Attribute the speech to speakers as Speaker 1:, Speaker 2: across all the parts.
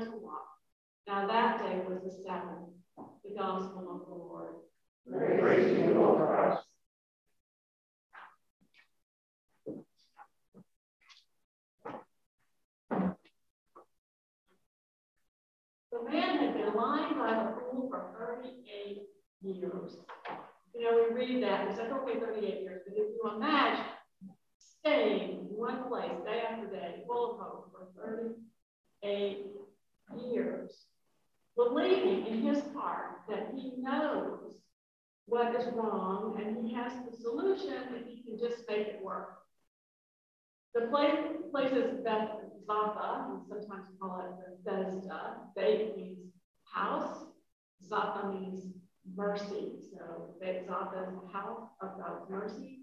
Speaker 1: began to walk. Now that day was the Sabbath, the gospel of the Lord.
Speaker 2: Praise you, Lord Christ.
Speaker 1: The man had been lying by the pool for 38 years. You know, we read that and say, okay, 38 years, but if you imagine staying in one place day after day, full of hope for 38 years, believing in his heart that he knows what is wrong and he has the solution and he can just make it work. The place, place is Beth Zatha, and sometimes call it Bethesda. Beth means house, Zatha means mercy. So Beth Zatha is the house of God's mercy.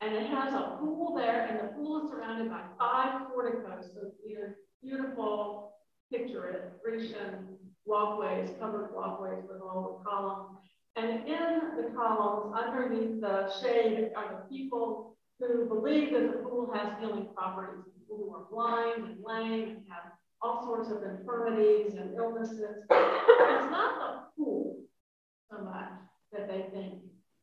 Speaker 1: And it has a pool there, and the pool is surrounded by five porticos. So they're beautiful, picture it, Grecian walkways, covered walkways with all the columns. And in the columns, underneath the shade, are the people who believe that the pool has healing properties. People who are blind and lame and have all sorts of infirmities and illnesses. It's not the pool so much that they think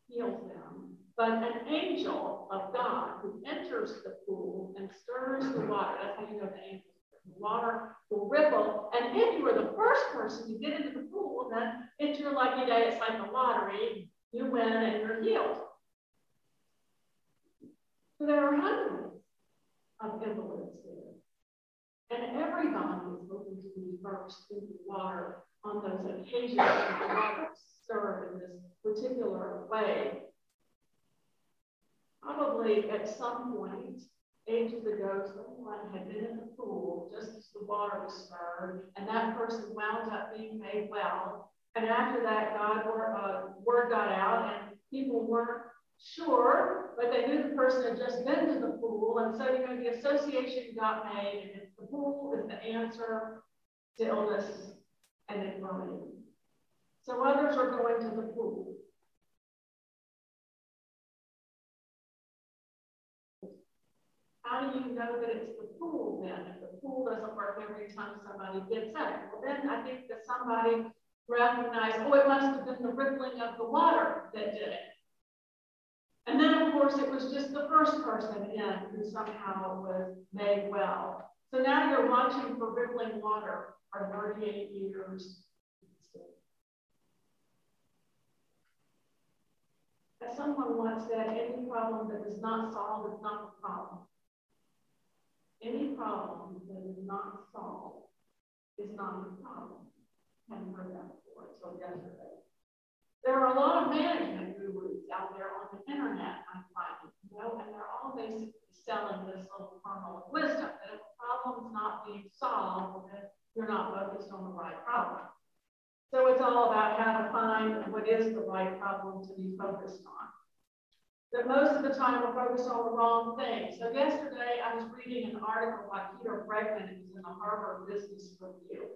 Speaker 1: heals them, but an angel of God who enters the pool and stirs the water. That's how you know the angel water will ripple. And if you are the first person to get into the pool, then it's your lucky day. It's like the lottery. You win and you're healed. So there are hundreds of invalids there. And everybody is looking to be first into the water on those occasions when in this particular way. Probably at some point, ages ago, someone had been in the pool just as the water was stirred, and that person wound up being made well. And after that, God word, uh, word got out, and people weren't sure, but they knew the person had just been to the pool, and so you know the association got made, and the pool is the answer to illness and infirmity. So others are going to the pool. How do you know that it's the pool then? If the pool doesn't work every time somebody gets it, well, then I think that somebody recognized, oh, it must have been the rippling of the water that did it. And then, of course, it was just the first person in who somehow was made well. So now you're watching for rippling water for 38 years. As someone once said, any problem that is not solved is not a problem. Any problem that is not solved is not a problem. Haven't heard that before until yesterday. There are a lot of management gurus out there on the internet, I'm finding, you know, and they're all basically selling this little kernel of wisdom that if a problem's not being solved, then you're not focused on the right problem. So it's all about how to find what is the right problem to be focused on that most of the time we're focused on the wrong thing. So yesterday I was reading an article by Peter Bregman, who's in the Harvard Business Review.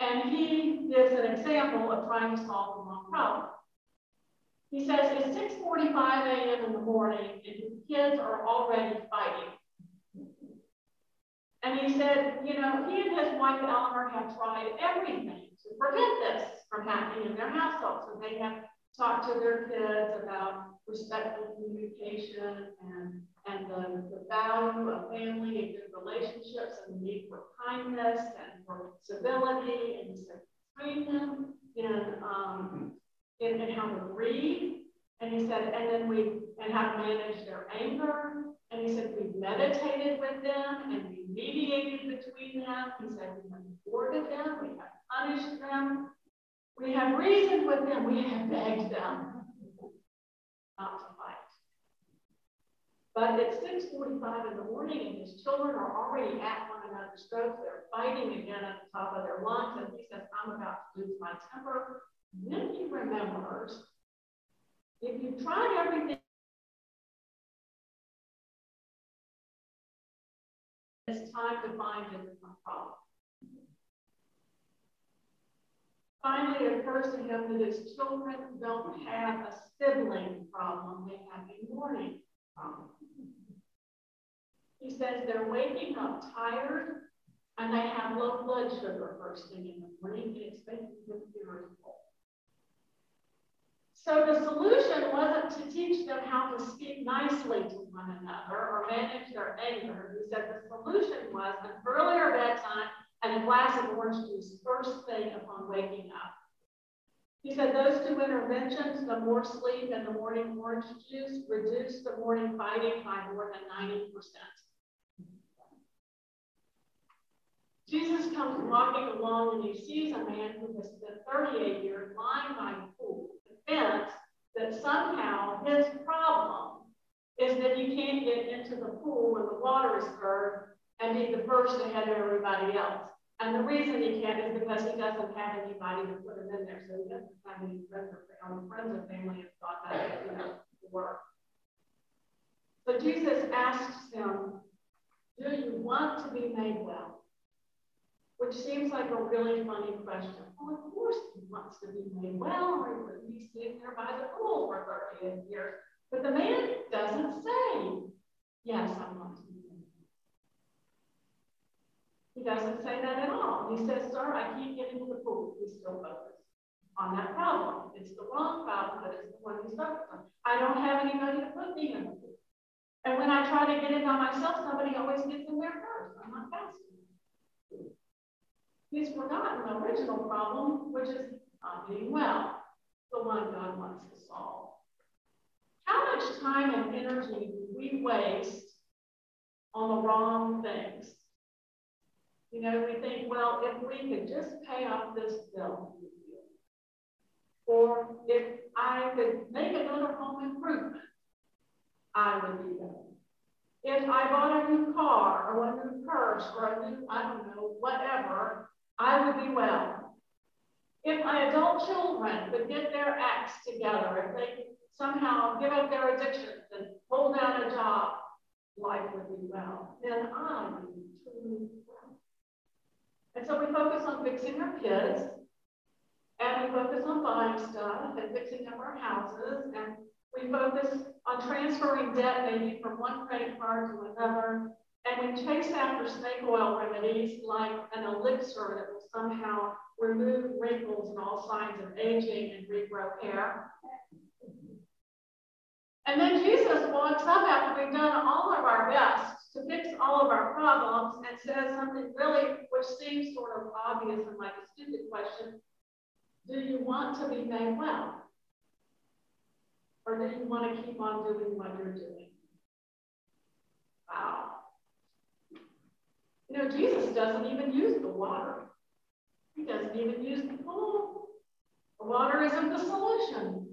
Speaker 1: And he gives an example of trying to solve the wrong problem. He says it's 6.45 a.m. in the morning and his kids are already fighting. And he said, you know, he and his wife Eleanor have tried everything to prevent this from happening in their household. So they have talked to their kids about respectful communication and, and the, the value of family and good relationships and the need for kindness and for civility and them in, um, in, in how to read. And he said, and then we, and how to manage their anger. And he said, we meditated with them and we mediated between them. He said, we have rewarded them, we have punished them, we have reasoned with them, we have begged them not to fight. But at 6.45 in the morning and his children are already at one another's throats. They're fighting again at the top of their lungs. And he says, I'm about to lose my temper. And then he remembers, if you tried everything, it's time to find a different problem. Finally, to him that his children don't have a sibling problem, they have a morning problem. He says they're waking up tired and they have low blood sugar first thing in the morning, and it's making them irritable. So the solution wasn't to teach them how to speak nicely to one another or manage their anger. He said the solution was an earlier bedtime and a glass of orange juice first thing upon waking up. He said those two interventions, the more sleep and the morning orange juice, reduced the morning fighting by more than 90%. Jesus comes walking along and he sees a man who has been 38 years lying by a pool, convinced that somehow his problem is that you can't get into the pool when the water is stirred and be the first ahead of everybody else. And the reason he can't is because he doesn't have anybody to put him in there. So he doesn't have any friends or, family. Um, friends or family have thought that you know, work. So Jesus asks him, Do you want to be made well? Which seems like a really funny question. Well, of course he wants to be made well, or he would be sitting there by the pool for 38 years. But the man doesn't say, Yes, I want to he doesn't say that at all. He says, sir, I can't get into the pool. He's still focused on that problem. It's the wrong problem, but it's the one he's focused on. I don't have anybody to put me in the pool. And when I try to get in by myself, somebody always gets in there first. I'm not fast enough. He's forgotten the original problem, which is not being well, the one God wants to solve. How much time and energy do we waste on the wrong things? You know, we think, well, if we could just pay off this bill, or if I could make another home improvement, I would be better. If I bought a new car or a new purse or a new, I don't know, whatever, I would be well. If my adult children could get their acts together, if they somehow give up their addictions and hold down a job, life would be well. Then I would be truly and so we focus on fixing our kids, and we focus on buying stuff and fixing up our houses, and we focus on transferring debt maybe from one credit card to another, and we chase after snake oil remedies like an elixir that will somehow remove wrinkles and all signs of aging and regrow hair. And then Jesus walks up after we've done all of our best to fix all of our problems and says something really, which seems sort of obvious and like a stupid question Do you want to be made well? Or do you want to keep on doing what you're doing? Wow. You know, Jesus doesn't even use the water. He doesn't even use the pool. The water isn't the solution.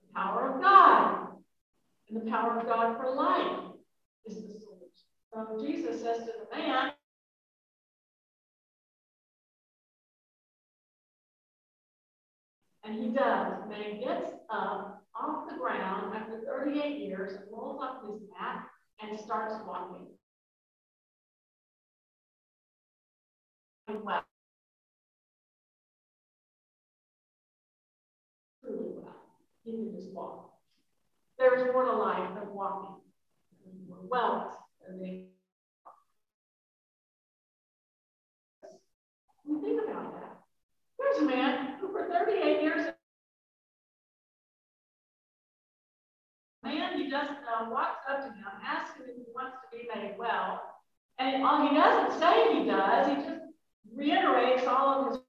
Speaker 1: The power of God power of God for life is the solution. So Jesus says to the man, and he does. The man gets up off the ground after 38 years, rolls up his mat, and starts walking. Well, truly well. He can just walk. There's more to life than walking. More wellness and they think about that. There's a man who for 38 years man, he just uh, walks up to him, asks him if he wants to be made well. And all he doesn't say he does, he just reiterates all of his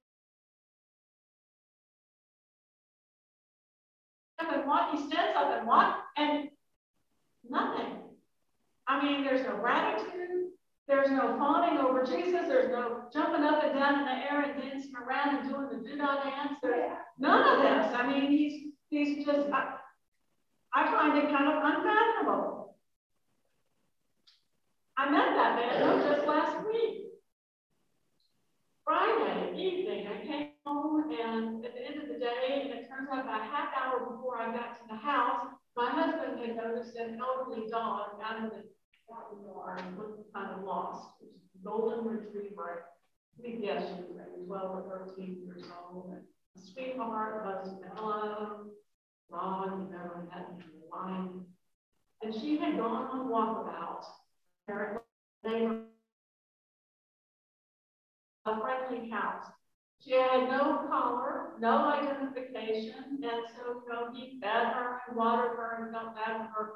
Speaker 1: and walk, he stands up and walks, and nothing. I mean, there's no gratitude. There's no fawning over Jesus. There's no jumping up and down in the air and dancing around and doing the doodah dance. There's none of this. I mean, he's he's just. I, I find it kind of unfathomable. I met that man though just last week. Friday evening, I came home, and at the end of the day, and it turns out about a half hour before I got to the house, my husband had noticed an elderly dog out in the yard was kind of lost. It was a golden retriever. We guess she was maybe 12 or 13 years old. And a sweetheart, was mellow, Ron, you met in your life. And she had gone on walkabout. Her neighbor a friendly house. She had no collar, no identification, and so you he fed her and watered her and felt bad for her.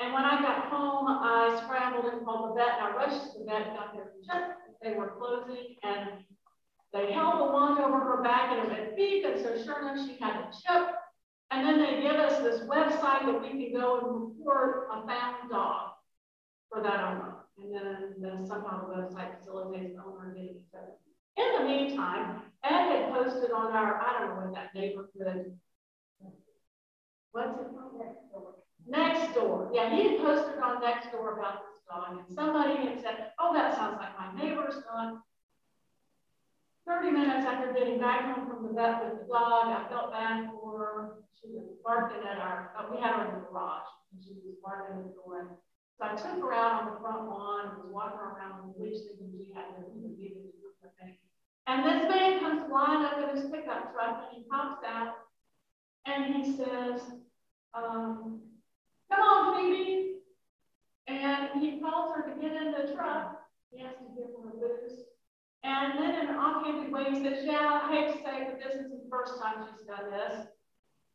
Speaker 1: And when I got home, I scrambled and called the vet, and I rushed to the vet, got there just they were closing, and they held the wand over her back, and it went and so sure enough, she had a chip. And then they give us this website that we can go and report a found dog for that owner. And then, the, somehow the website facilitates the owner getting it. In the meantime, Ed had posted on our, I don't know what that neighborhood, what's it called? Next door. Next door. Yeah, he had posted on next door about this dog, and somebody had said, oh, that sounds like my neighbor's dog. 30 minutes after getting back home from the vet with the dog, I felt bad for her. She was barking at our, oh, we had her in the garage, and she was barking at the door. So I took her out on the front lawn and was walking around the leash thinking she had to you know, get into the thing. And this man comes flying up in his pickup truck and he pops out and he says, um, come on, Phoebe. And he calls her to get in the truck. He has to give her a boost. And then in an offhanded way, he says, yeah, I hate to say but this isn't the first time she's done this.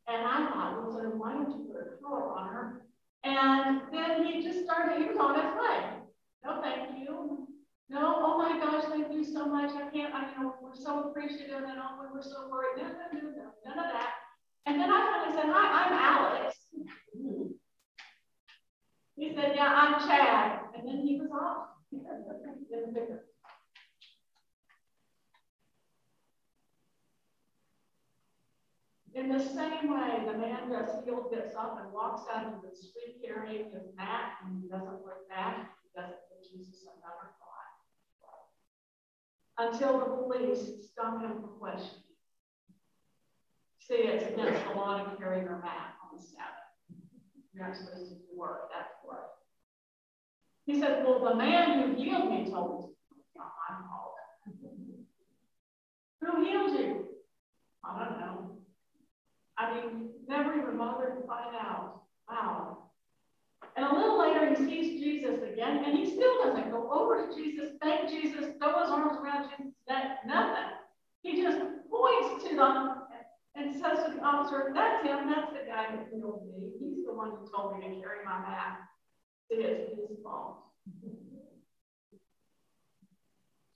Speaker 1: And I thought, well, so why don't you put a collar on her? And then he just started, he was on his way. No, thank you. No, oh my gosh, thank you so much. I can't, I you know, we're so appreciative and all, we're so worried. No, no, no, no, none of that. And then I finally said, hi, I'm Alex. He said, yeah, I'm Chad. And then he was off. In the same way, the man that's healed gets up and walks out into the street carrying his mat and he doesn't look back. He doesn't give Jesus another thought. Until the police stop him for questioning. See, it's against the law to carry your mat on the Sabbath. You're not supposed to do work, that's work. He said, Well, the man who healed me told me. It's not my. Who healed you? I don't know. I mean, never even bothered to find out. Wow. And a little later, he sees Jesus again, and he still doesn't go over to Jesus, thank Jesus, throw his arms around Jesus' neck, nothing. He just points to them and says to the officer, That's him, that's the guy that healed me. He's the one who told me to carry my mat. See, it's his fault.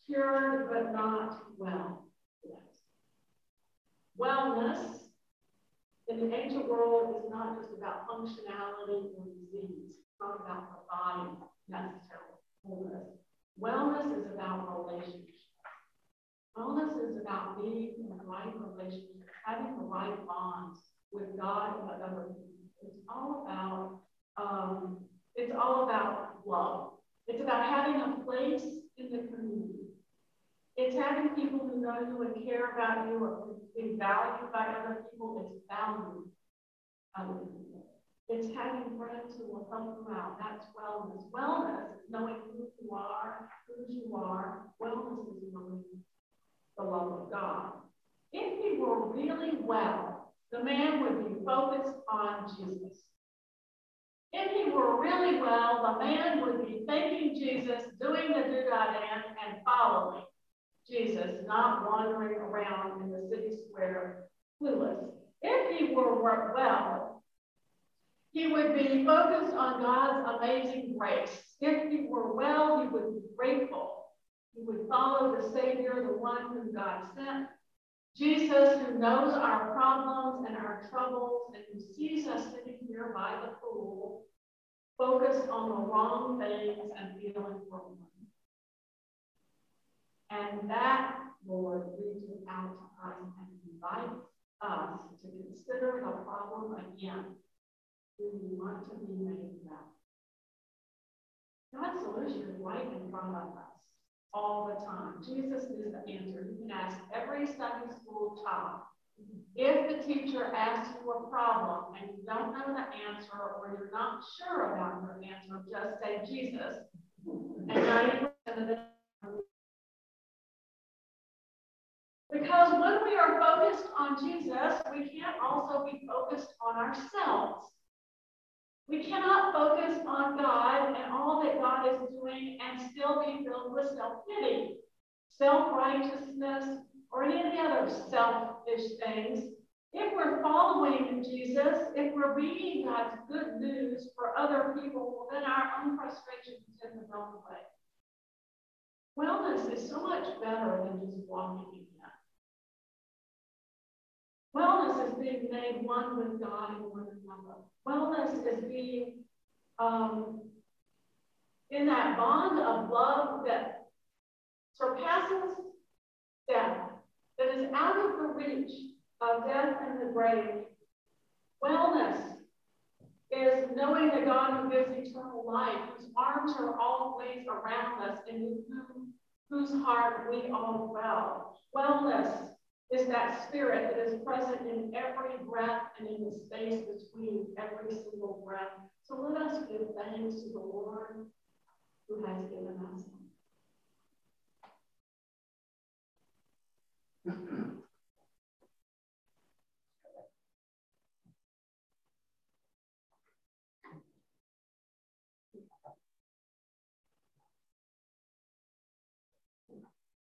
Speaker 1: Cured, but not well yet. Wellness the ancient world is not just about functionality or disease. It's not about the body necessarily. Wellness. Wellness is about relationships. Wellness is about being in the right relationship, having the right bonds with God and with other people. It's all about um, it's all about love. It's about having a place in the community. It's having people who know you and care about you or being valued by other people. It's people. It's having friends who will help you out. That's wellness. Wellness is knowing who you are, who you are. Wellness is knowing the love of God. If he were really well, the man would be focused on Jesus. If he were really well, the man would be thanking Jesus, doing the do dance, and following. Jesus, not wandering around in the city square clueless. If he were well, he would be focused on God's amazing grace. If he were well, he would be grateful. He would follow the Savior, the one whom God sent. Jesus, who knows our problems and our troubles, and who sees us sitting here by the pool, focused on the wrong things and feeling for. And that, Lord, reaches out to us and invites us to consider the problem again. Do we want to be made well? God's solution is right in front of us all the time. Jesus is the answer. You can ask every Sunday school child. If the teacher asks you a problem and you don't know the answer or you're not sure about your answer, just say Jesus. And 90% of the When we are focused on Jesus, we can't also be focused on ourselves. We cannot focus on God and all that God is doing and still be filled with self pity. self-righteousness, or any of the other selfish things. If we're following Jesus, if we're reading God's good news for other people, then our own frustrations tend to melt away. Wellness is so much better than just walking in Wellness is being made one with God and one another. Wellness is being um, in that bond of love that surpasses death, that is out of the reach of death and the grave. Wellness is knowing that God who gives eternal life, whose arms are always around us, and whose heart we all dwell. Wellness is that spirit that is present in every breath and in the space between every single breath. So let us give thanks to the Lord who has given us.